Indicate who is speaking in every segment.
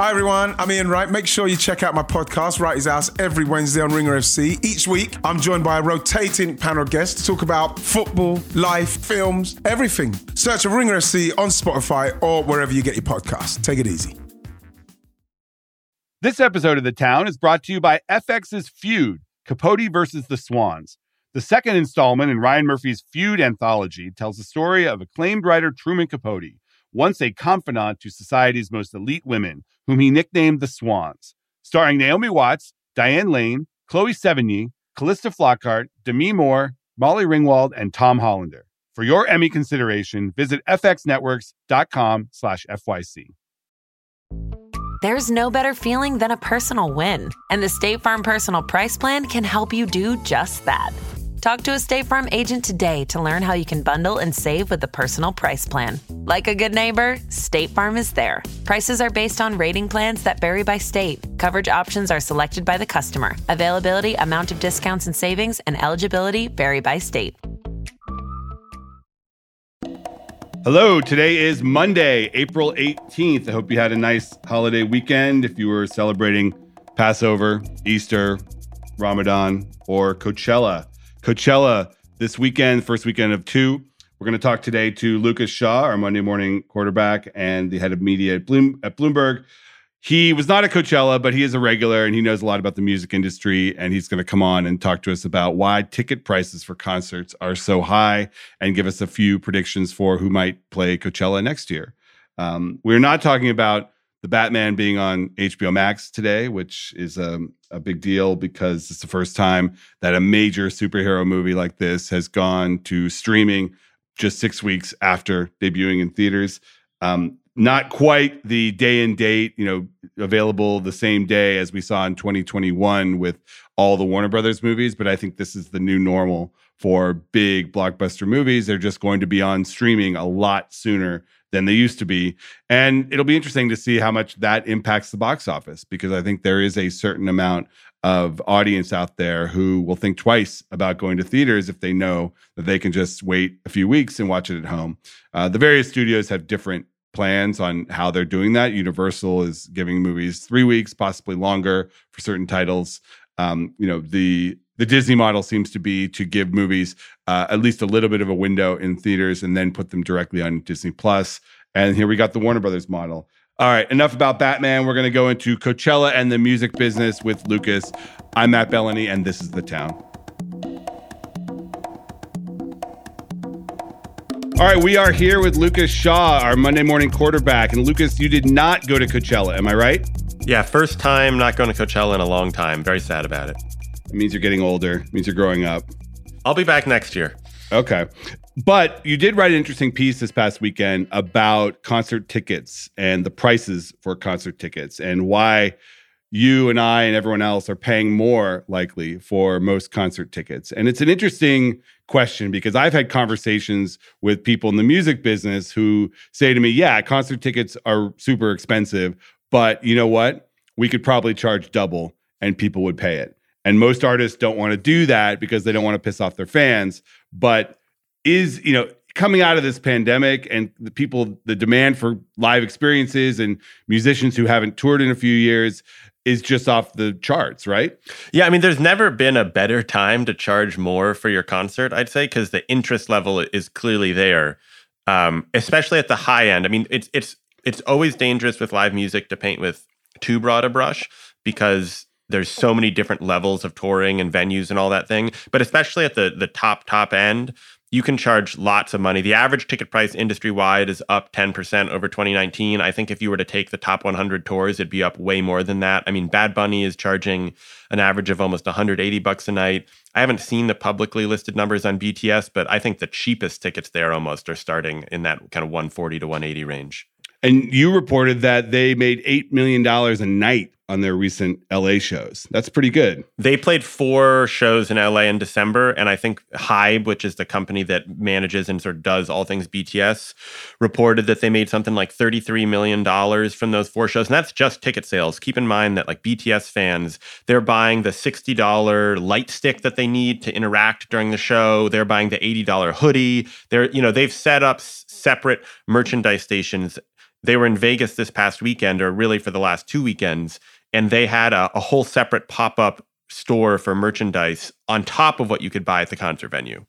Speaker 1: Hi, everyone. I'm Ian Wright. Make sure you check out my podcast, Wrighty's House, every Wednesday on Ringer FC. Each week, I'm joined by a rotating panel of guests to talk about football, life, films, everything. Search for Ringer FC on Spotify or wherever you get your podcasts. Take it easy.
Speaker 2: This episode of The Town is brought to you by FX's Feud Capote versus the Swans. The second installment in Ryan Murphy's Feud anthology tells the story of acclaimed writer Truman Capote once a confidant to society's most elite women, whom he nicknamed the Swans. Starring Naomi Watts, Diane Lane, Chloe Sevigny, Calista Flockhart, Demi Moore, Molly Ringwald, and Tom Hollander. For your Emmy consideration, visit fxnetworks.com slash FYC.
Speaker 3: There's no better feeling than a personal win, and the State Farm Personal Price Plan can help you do just that. Talk to a State Farm agent today to learn how you can bundle and save with the Personal Price Plan. Like a good neighbor, State Farm is there. Prices are based on rating plans that vary by state. Coverage options are selected by the customer. Availability, amount of discounts and savings, and eligibility vary by state.
Speaker 2: Hello, today is Monday, April 18th. I hope you had a nice holiday weekend. If you were celebrating Passover, Easter, Ramadan, or Coachella. Coachella this weekend, first weekend of two. We're going to talk today to Lucas Shaw, our Monday morning quarterback and the head of media at, Bloom, at Bloomberg. He was not at Coachella, but he is a regular and he knows a lot about the music industry. And he's going to come on and talk to us about why ticket prices for concerts are so high and give us a few predictions for who might play Coachella next year. Um, we're not talking about the Batman being on HBO Max today, which is a, um, a big deal because it's the first time that a major superhero movie like this has gone to streaming just six weeks after debuting in theaters. Um, not quite the day and date, you know, available the same day as we saw in 2021 with all the Warner Brothers movies, but I think this is the new normal for big blockbuster movies. They're just going to be on streaming a lot sooner than they used to be. And it'll be interesting to see how much that impacts the box office because I think there is a certain amount of audience out there who will think twice about going to theaters if they know that they can just wait a few weeks and watch it at home. Uh, the various studios have different plans on how they're doing that. Universal is giving movies three weeks, possibly longer for certain titles. Um, you know, the the Disney model seems to be to give movies uh, at least a little bit of a window in theaters and then put them directly on Disney Plus. And here we got the Warner Brothers model. All right, enough about Batman. We're going to go into Coachella and the music business with Lucas. I'm Matt Belloni, and this is The Town. All right, we are here with Lucas Shaw, our Monday morning quarterback. And Lucas, you did not go to Coachella, am I right?
Speaker 4: Yeah, first time not going to Coachella in a long time. Very sad about it.
Speaker 2: It means you're getting older. It means you're growing up.
Speaker 4: I'll be back next year.
Speaker 2: Okay. But you did write an interesting piece this past weekend about concert tickets and the prices for concert tickets and why you and I and everyone else are paying more likely for most concert tickets. And it's an interesting question because I've had conversations with people in the music business who say to me, yeah, concert tickets are super expensive, but you know what? We could probably charge double and people would pay it. And most artists don't want to do that because they don't want to piss off their fans. But is, you know, coming out of this pandemic and the people, the demand for live experiences and musicians who haven't toured in a few years is just off the charts, right?
Speaker 4: Yeah, I mean, there's never been a better time to charge more for your concert, I'd say, because the interest level is clearly there, um, especially at the high end. I mean, it's it's it's always dangerous with live music to paint with too broad a brush because there's so many different levels of touring and venues and all that thing but especially at the the top top end you can charge lots of money. The average ticket price industry wide is up 10% over 2019 i think if you were to take the top 100 tours it'd be up way more than that. I mean bad bunny is charging an average of almost 180 bucks a night. I haven't seen the publicly listed numbers on bts but i think the cheapest tickets there almost are starting in that kind of 140 to 180 range
Speaker 2: and you reported that they made $8 million a night on their recent LA shows. That's pretty good.
Speaker 4: They played four shows in LA in December, and I think Hybe, which is the company that manages and sort of does all things BTS, reported that they made something like $33 million from those four shows. And that's just ticket sales. Keep in mind that like BTS fans, they're buying the $60 light stick that they need to interact during the show. They're buying the $80 hoodie. They're, you know, they've set up separate merchandise stations they were in Vegas this past weekend, or really for the last two weekends, and they had a, a whole separate pop up store for merchandise on top of what you could buy at the concert venue.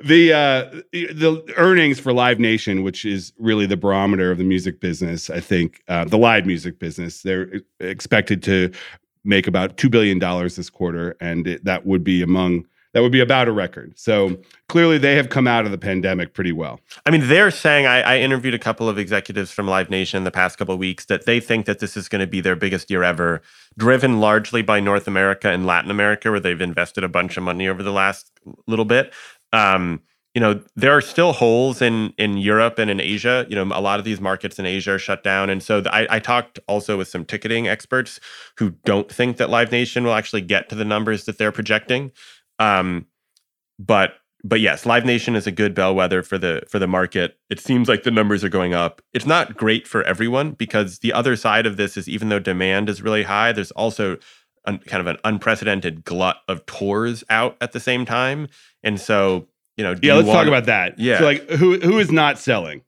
Speaker 2: The uh, the earnings for Live Nation, which is really the barometer of the music business, I think uh, the live music business, they're expected to make about two billion dollars this quarter, and it, that would be among that would be about a record. So clearly, they have come out of the pandemic pretty well.
Speaker 4: I mean, they're saying I, I interviewed a couple of executives from Live Nation in the past couple of weeks that they think that this is going to be their biggest year ever, driven largely by North America and Latin America, where they've invested a bunch of money over the last little bit. Um, you know there are still holes in in Europe and in Asia. You know, a lot of these markets in Asia are shut down, and so the, I, I, talked also with some ticketing experts who don't think that Live Nation will actually get to the numbers that they're projecting. Um, but but yes, Live Nation is a good bellwether for the for the market. It seems like the numbers are going up. It's not great for everyone because the other side of this is even though demand is really high, there's also un, kind of an unprecedented glut of tours out at the same time, and so you know.
Speaker 2: Yeah, let's talk about that.
Speaker 4: Yeah,
Speaker 2: so like who who is not selling?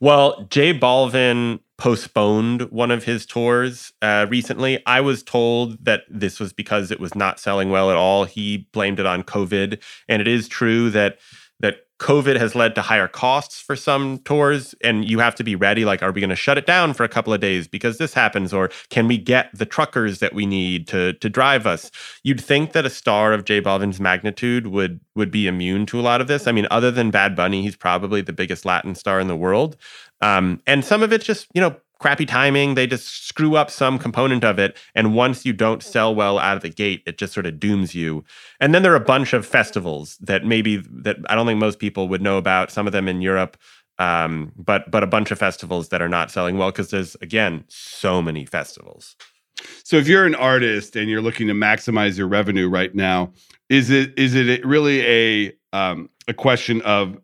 Speaker 4: Well, Jay Balvin postponed one of his tours uh, recently. I was told that this was because it was not selling well at all. He blamed it on COVID, and it is true that that COVID has led to higher costs for some tours, and you have to be ready. Like, are we going to shut it down for a couple of days because this happens, or can we get the truckers that we need to to drive us? You'd think that a star of J Balvin's magnitude would would be immune to a lot of this. I mean, other than Bad Bunny, he's probably the biggest Latin star in the world. Um, and some of it's just, you know, crappy timing. They just screw up some component of it. And once you don't sell well out of the gate, it just sort of dooms you. And then there are a bunch of festivals that maybe that I don't think most people would know about, some of them in Europe. Um, but but a bunch of festivals that are not selling well because there's again so many festivals.
Speaker 2: So if you're an artist and you're looking to maximize your revenue right now, is it is it really a um, a question of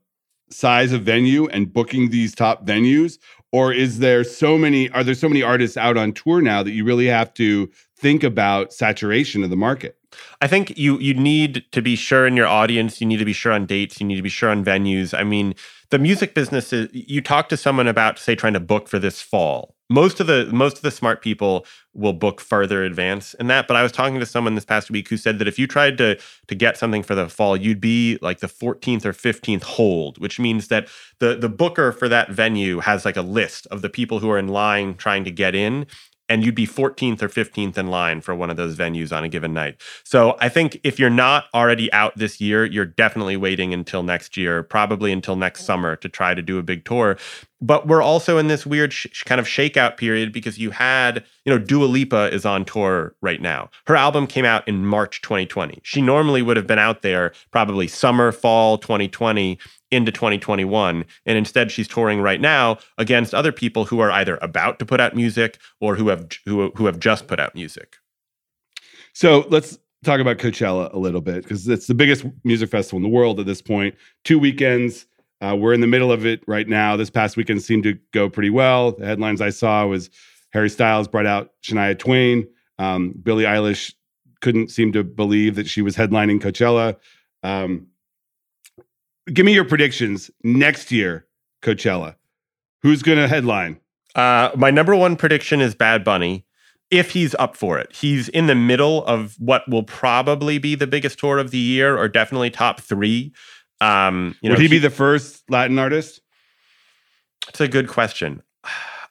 Speaker 2: size of venue and booking these top venues or is there so many are there so many artists out on tour now that you really have to think about saturation of the market?
Speaker 4: I think you you need to be sure in your audience. You need to be sure on dates. You need to be sure on venues. I mean the music business is you talk to someone about say trying to book for this fall most of the most of the smart people will book further advance in that but i was talking to someone this past week who said that if you tried to to get something for the fall you'd be like the 14th or 15th hold which means that the the booker for that venue has like a list of the people who are in line trying to get in and you'd be 14th or 15th in line for one of those venues on a given night. So I think if you're not already out this year, you're definitely waiting until next year, probably until next summer to try to do a big tour. But we're also in this weird sh- kind of shakeout period because you had, you know, Dua Lipa is on tour right now. Her album came out in March 2020. She normally would have been out there probably summer, fall 2020 into 2021 and instead she's touring right now against other people who are either about to put out music or who have who, who have just put out music.
Speaker 2: So let's talk about coachella a little bit because it's the biggest music festival in the world at this point. two weekends uh, we're in the middle of it right now. This past weekend seemed to go pretty well. The headlines i saw was harry styles brought out shania twain. Um, billie eilish couldn't seem to believe that she was headlining coachella. Um, give me your predictions next year, Coachella. Who's going to headline?
Speaker 4: Uh, my number one prediction is Bad Bunny. If he's up for it, he's in the middle of what will probably be the biggest tour of the year, or definitely top three. Um,
Speaker 2: you know, Would he, he be the first Latin artist?
Speaker 4: It's a good question.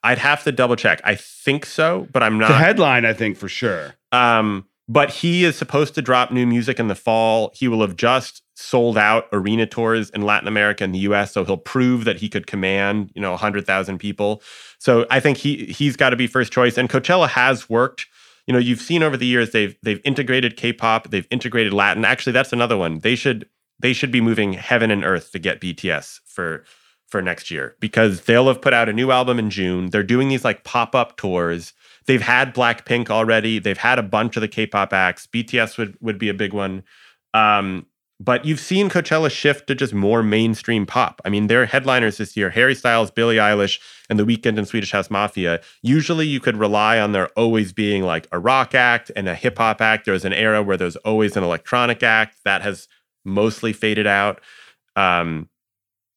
Speaker 4: I'd have to double check. I think so, but I'm not.
Speaker 2: The headline, I think for sure.
Speaker 4: Um, but he is supposed to drop new music in the fall. He will have just sold out arena tours in Latin America and the US, so he'll prove that he could command, you know, 100,000 people. So I think he he's got to be first choice and Coachella has worked. You know, you've seen over the years they've they've integrated K-pop, they've integrated Latin. Actually, that's another one. They should they should be moving heaven and earth to get BTS for for next year because they'll have put out a new album in June. They're doing these like pop-up tours they've had Blackpink already. They've had a bunch of the K-pop acts. BTS would would be a big one. Um, but you've seen Coachella shift to just more mainstream pop. I mean, their headliners this year, Harry Styles, Billie Eilish, and The Weeknd and Swedish House Mafia. Usually you could rely on there always being like a rock act and a hip hop act. There was an era where there's always an electronic act that has mostly faded out. Um,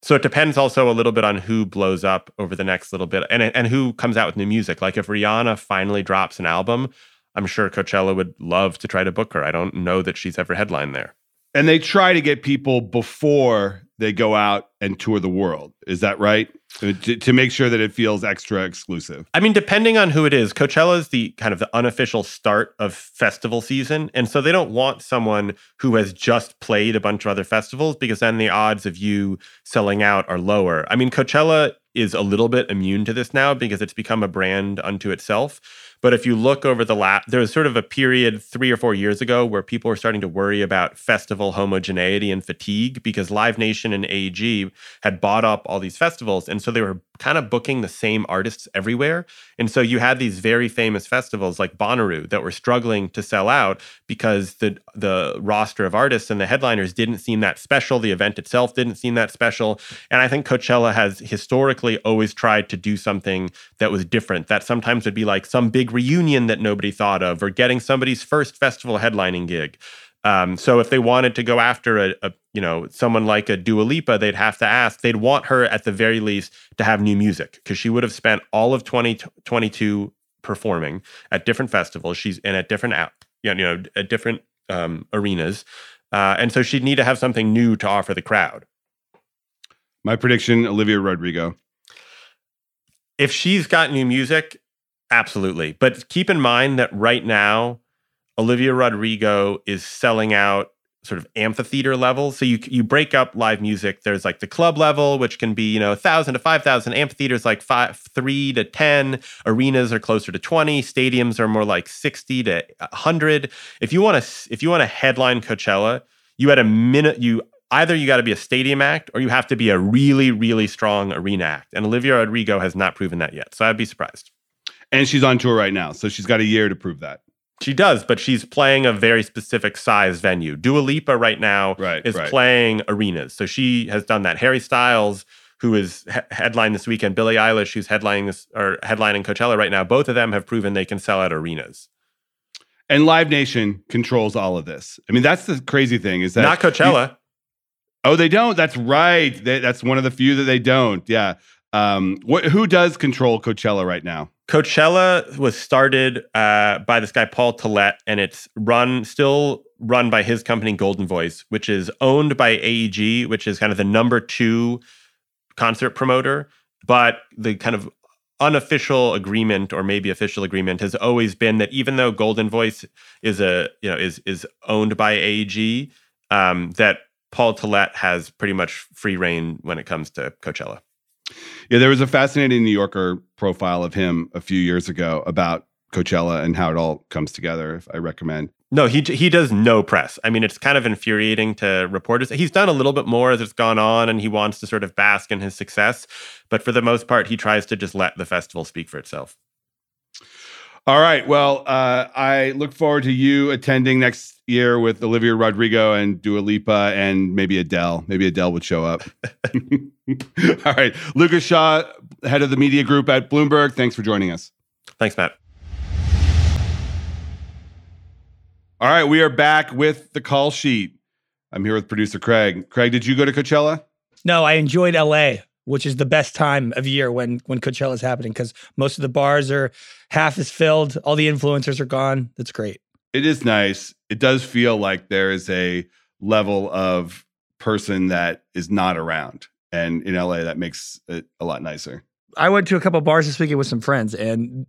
Speaker 4: So it depends also a little bit on who blows up over the next little bit and and who comes out with new music. Like if Rihanna finally drops an album, I'm sure Coachella would love to try to book her. I don't know that she's ever headlined there.
Speaker 2: And they try to get people before they go out and tour the world. Is that right? To, to, make sure that it feels extra exclusive.
Speaker 4: I mean, depending on who it is, Coachella is the kind of the unofficial start of festival season. And so they don't want someone who has just played a bunch of other festivals because then the odds of you selling out are lower. I mean, Coachella is a little bit immune to this now because it's become a brand unto itself. But if you look over the last, there was sort of a period three or four years ago where people were starting to worry about festival homogeneity and fatigue because Live Nation and AEG had bought up all these festivals. And so they were kind of booking the same artists everywhere. And so you had these very famous festivals like Bonnaroo that were struggling to sell out because the the roster of artists and the headliners didn't seem that special. The event itself didn't seem that special. And I think Coachella has historically always tried to do something that was different. That sometimes would be like some big reunion that nobody thought of or getting somebody's first festival headlining gig. Um, so if they wanted to go after a, a, you know someone like a Dua Lipa, they'd have to ask. They'd want her at the very least to have new music because she would have spent all of 2022 performing at different festivals. She's in at different you know at different um, arenas, uh, and so she'd need to have something new to offer the crowd.
Speaker 2: My prediction: Olivia Rodrigo.
Speaker 4: If she's got new music, absolutely. But keep in mind that right now Olivia Rodrigo is selling out sort of amphitheater level. So you you break up live music. There's like the club level, which can be you know thousand to five thousand. Amphitheaters like five three to ten. Arenas are closer to twenty. Stadiums are more like sixty to hundred. If you want to if you want to headline Coachella, you at a minute you either you got to be a stadium act or you have to be a really really strong arena act. And Olivia Rodrigo has not proven that yet. So I'd be surprised.
Speaker 2: And she's on tour right now, so she's got a year to prove that.
Speaker 4: She does, but she's playing a very specific size venue. Dua Lipa right now
Speaker 2: right,
Speaker 4: is
Speaker 2: right.
Speaker 4: playing arenas. So she has done that. Harry Styles, who is he- headlining this weekend, Billie Eilish, who's headlining this or headlining Coachella right now, both of them have proven they can sell out arenas.
Speaker 2: And Live Nation controls all of this. I mean, that's the crazy thing is that
Speaker 4: not Coachella.
Speaker 2: Oh, they don't. That's right. They, that's one of the few that they don't. Yeah. Um, what, who does control Coachella right now?
Speaker 4: Coachella was started uh, by this guy Paul Tollett, and it's run still run by his company Goldenvoice, which is owned by AEG, which is kind of the number two concert promoter. But the kind of unofficial agreement, or maybe official agreement, has always been that even though Goldenvoice is a you know is is owned by AEG, um, that Paul Tollett has pretty much free reign when it comes to Coachella.
Speaker 2: Yeah, there was a fascinating New Yorker profile of him a few years ago about Coachella and how it all comes together. If I recommend.
Speaker 4: No, he he does no press. I mean, it's kind of infuriating to reporters. He's done a little bit more as it's gone on, and he wants to sort of bask in his success. But for the most part, he tries to just let the festival speak for itself.
Speaker 2: All right. Well, uh, I look forward to you attending next year with Olivia Rodrigo and Dua Lipa and maybe Adele. Maybe Adele would show up. All right. Lucas Shaw, head of the media group at Bloomberg. Thanks for joining us.
Speaker 4: Thanks, Matt.
Speaker 2: All right. We are back with the call sheet. I'm here with producer Craig. Craig, did you go to Coachella?
Speaker 5: No, I enjoyed LA which is the best time of year when when Coachella is happening because most of the bars are half is filled, all the influencers are gone. That's great.
Speaker 2: It is nice. It does feel like there is a level of person that is not around, and in LA that makes it a lot nicer.
Speaker 5: I went to a couple bars this weekend with some friends, and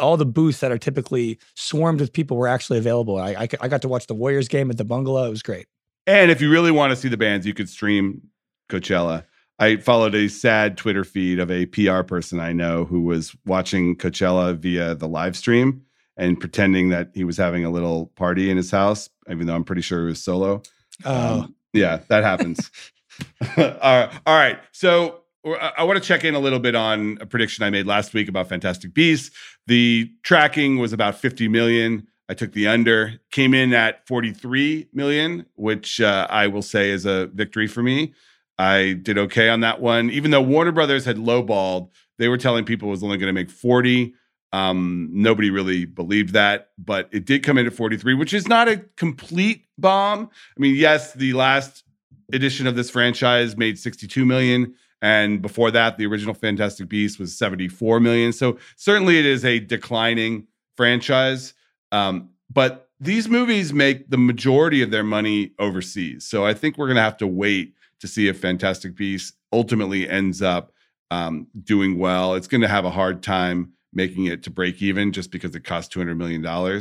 Speaker 5: all the booths that are typically swarmed with people were actually available. I, I, I got to watch the Warriors game at the bungalow. It was great.
Speaker 2: And if you really want to see the bands, you could stream Coachella. I followed a sad Twitter feed of a PR person I know who was watching Coachella via the live stream and pretending that he was having a little party in his house, even though I'm pretty sure it was solo.
Speaker 5: Oh, um,
Speaker 2: yeah, that happens. all right. So I want to check in a little bit on a prediction I made last week about Fantastic Beasts. The tracking was about 50 million. I took the under, came in at 43 million, which uh, I will say is a victory for me. I did okay on that one. Even though Warner Brothers had lowballed, they were telling people it was only going to make 40. Um, nobody really believed that, but it did come in at 43, which is not a complete bomb. I mean, yes, the last edition of this franchise made 62 million. And before that, the original Fantastic Beast was 74 million. So certainly it is a declining franchise. Um, but these movies make the majority of their money overseas. So I think we're going to have to wait to see if Fantastic Beasts ultimately ends up um, doing well. It's going to have a hard time making it to break even just because it costs $200 million.
Speaker 5: I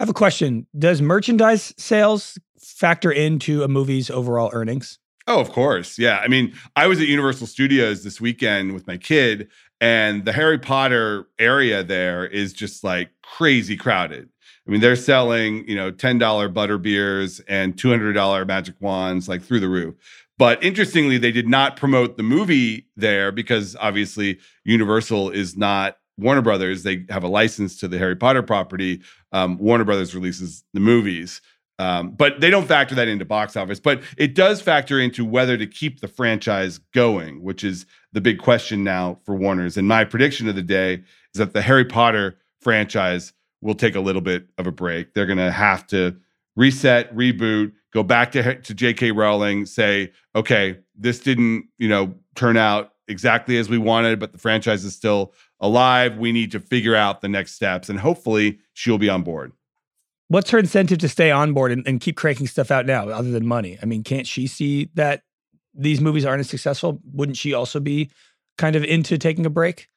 Speaker 5: have a question. Does merchandise sales factor into a movie's overall earnings?
Speaker 2: Oh, of course. Yeah. I mean, I was at Universal Studios this weekend with my kid, and the Harry Potter area there is just like crazy crowded. I mean, they're selling, you know, $10 butter beers and $200 magic wands like through the roof. But interestingly, they did not promote the movie there because obviously Universal is not Warner Brothers. They have a license to the Harry Potter property. Um, Warner Brothers releases the movies. Um, but they don't factor that into box office. But it does factor into whether to keep the franchise going, which is the big question now for Warner's. And my prediction of the day is that the Harry Potter franchise will take a little bit of a break. They're going to have to reset, reboot, go back to to J.K. Rowling, say, okay, this didn't you know turn out exactly as we wanted, but the franchise is still alive. We need to figure out the next steps, and hopefully she'll be on board.
Speaker 5: What's her incentive to stay on board and, and keep cranking stuff out now, other than money? I mean, can't she see that these movies aren't as successful? Wouldn't she also be kind of into taking a break?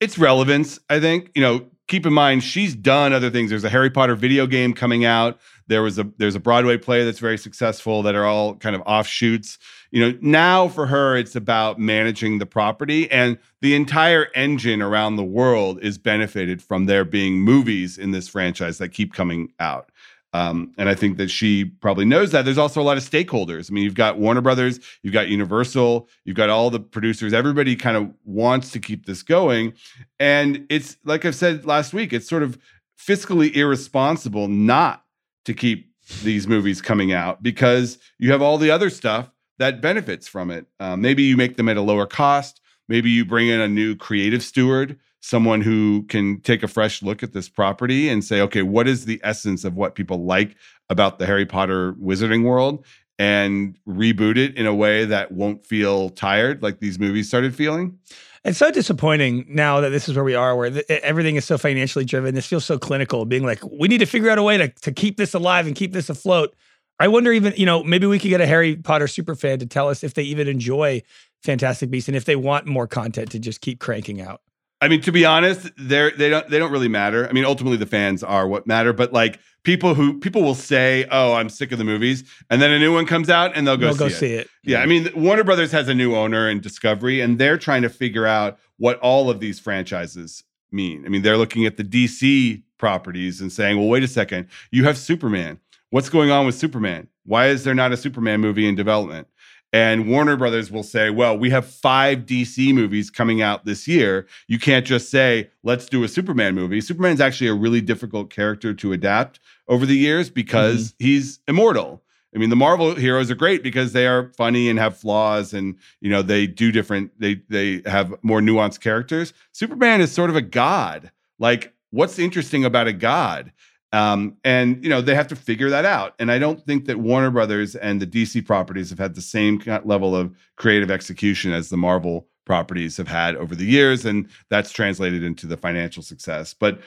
Speaker 2: It's relevance, I think. You know, keep in mind she's done other things. There's a Harry Potter video game coming out. There was a there's a Broadway play that's very successful that are all kind of offshoots. You know, now for her it's about managing the property and the entire engine around the world is benefited from there being movies in this franchise that keep coming out. Um, and I think that she probably knows that. There's also a lot of stakeholders. I mean, you've got Warner Brothers, you've got Universal, you've got all the producers. Everybody kind of wants to keep this going. And it's like I've said last week, it's sort of fiscally irresponsible not to keep these movies coming out because you have all the other stuff that benefits from it. Um, maybe you make them at a lower cost. Maybe you bring in a new creative steward someone who can take a fresh look at this property and say, okay, what is the essence of what people like about the Harry Potter wizarding world? And reboot it in a way that won't feel tired like these movies started feeling.
Speaker 5: It's so disappointing now that this is where we are, where th- everything is so financially driven. This feels so clinical, being like, we need to figure out a way to, to keep this alive and keep this afloat. I wonder, even, you know, maybe we could get a Harry Potter super fan to tell us if they even enjoy Fantastic Beasts and if they want more content to just keep cranking out.
Speaker 2: I mean, to be honest, they're they don't they don't really matter. I mean, ultimately the fans are what matter, but like people who people will say, "Oh, I'm sick of the movies," and then a new one comes out and they'll go,
Speaker 5: they'll
Speaker 2: see,
Speaker 5: go
Speaker 2: it.
Speaker 5: see it.
Speaker 2: Yeah, I mean, Warner Brothers has a new owner in Discovery, and they're trying to figure out what all of these franchises mean. I mean, they're looking at the DC properties and saying, "Well, wait a second, you have Superman. What's going on with Superman? Why is there not a Superman movie in development?" And Warner Brothers will say, well, we have five DC movies coming out this year. You can't just say, let's do a Superman movie. Superman's actually a really difficult character to adapt over the years because mm-hmm. he's immortal. I mean, the Marvel heroes are great because they are funny and have flaws, and you know they do different. They they have more nuanced characters. Superman is sort of a god. Like, what's interesting about a god? Um, and you know they have to figure that out. And I don't think that Warner Brothers and the DC properties have had the same level of creative execution as the Marvel properties have had over the years, and that's translated into the financial success. But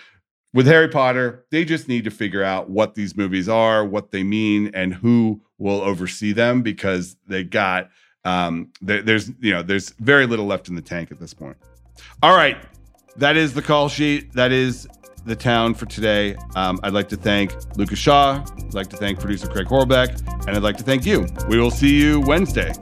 Speaker 2: with Harry Potter, they just need to figure out what these movies are, what they mean, and who will oversee them because they got um, there, there's you know there's very little left in the tank at this point. All right, that is the call sheet. That is the town for today. Um, I'd like to thank Lucas Shaw. I'd like to thank producer Craig Horlbeck, and I'd like to thank you. We will see you Wednesday.